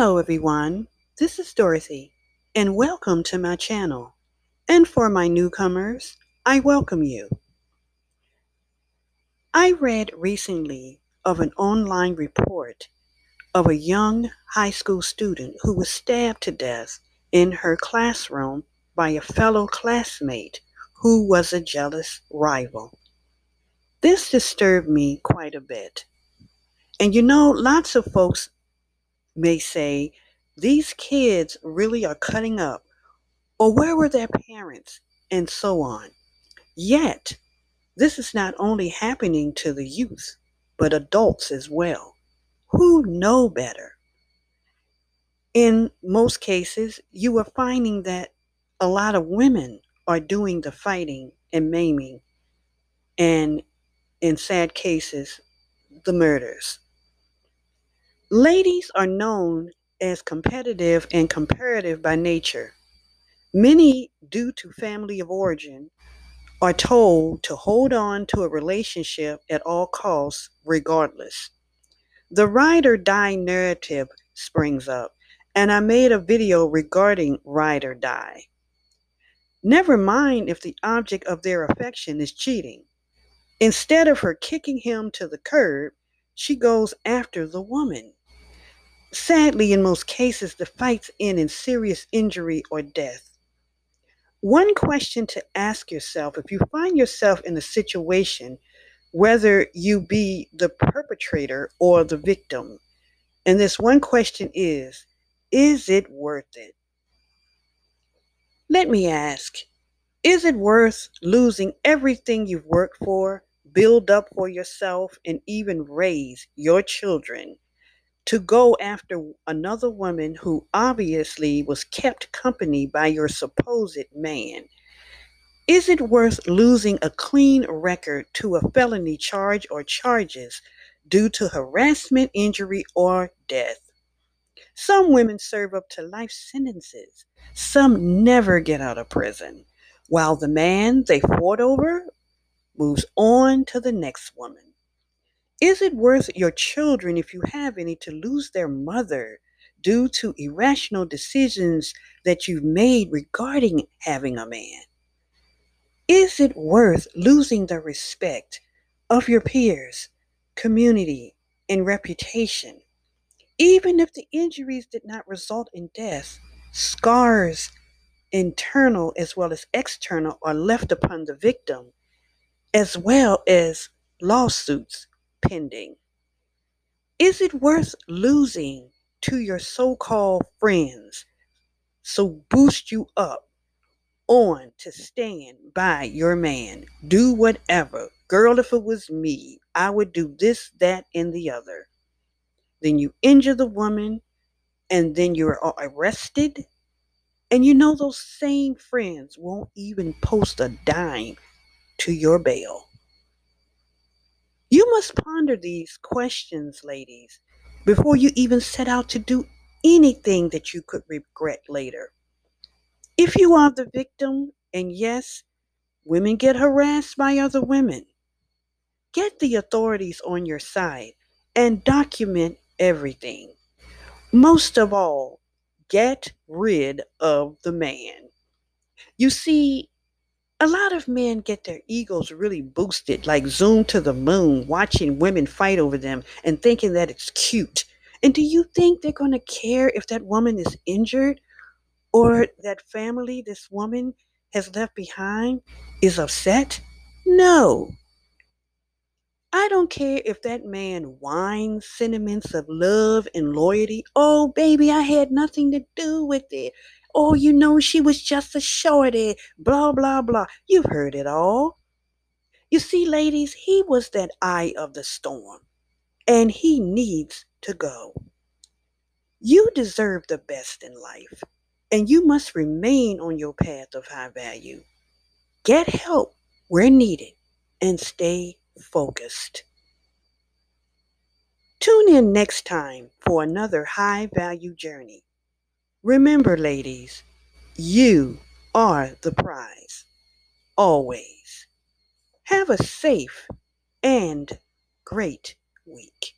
Hello everyone, this is Dorothy, and welcome to my channel. And for my newcomers, I welcome you. I read recently of an online report of a young high school student who was stabbed to death in her classroom by a fellow classmate who was a jealous rival. This disturbed me quite a bit. And you know, lots of folks may say, these kids really are cutting up, or where were their parents, and so on. Yet, this is not only happening to the youth, but adults as well, who know better. In most cases, you are finding that a lot of women are doing the fighting and maiming, and in sad cases, the murders. Ladies are known as competitive and comparative by nature. Many, due to family of origin, are told to hold on to a relationship at all costs, regardless. The ride or die narrative springs up, and I made a video regarding ride or die. Never mind if the object of their affection is cheating. Instead of her kicking him to the curb, she goes after the woman. Sadly, in most cases, the fights end in serious injury or death. One question to ask yourself if you find yourself in a situation, whether you be the perpetrator or the victim, and this one question is Is it worth it? Let me ask Is it worth losing everything you've worked for, build up for yourself, and even raise your children? To go after another woman who obviously was kept company by your supposed man? Is it worth losing a clean record to a felony charge or charges due to harassment, injury, or death? Some women serve up to life sentences. Some never get out of prison, while the man they fought over moves on to the next woman. Is it worth your children, if you have any, to lose their mother due to irrational decisions that you've made regarding having a man? Is it worth losing the respect of your peers, community, and reputation? Even if the injuries did not result in death, scars, internal as well as external, are left upon the victim, as well as lawsuits pending. Is it worth losing to your so called friends so boost you up on to stand by your man? Do whatever. Girl, if it was me, I would do this, that, and the other. Then you injure the woman, and then you're arrested. And you know, those same friends won't even post a dime to your bail. You must ponder these questions, ladies, before you even set out to do anything that you could regret later. If you are the victim, and yes, women get harassed by other women, get the authorities on your side and document everything. Most of all, get rid of the man. You see, a lot of men get their egos really boosted, like zoom to the moon, watching women fight over them and thinking that it's cute. And do you think they're going to care if that woman is injured or that family this woman has left behind is upset? No. I don't care if that man whines sentiments of love and loyalty. Oh, baby, I had nothing to do with it. Oh, you know, she was just a shorty, blah, blah, blah. You've heard it all. You see, ladies, he was that eye of the storm, and he needs to go. You deserve the best in life, and you must remain on your path of high value. Get help where needed and stay focused. Tune in next time for another high value journey. Remember, ladies, you are the prize. Always. Have a safe and great week.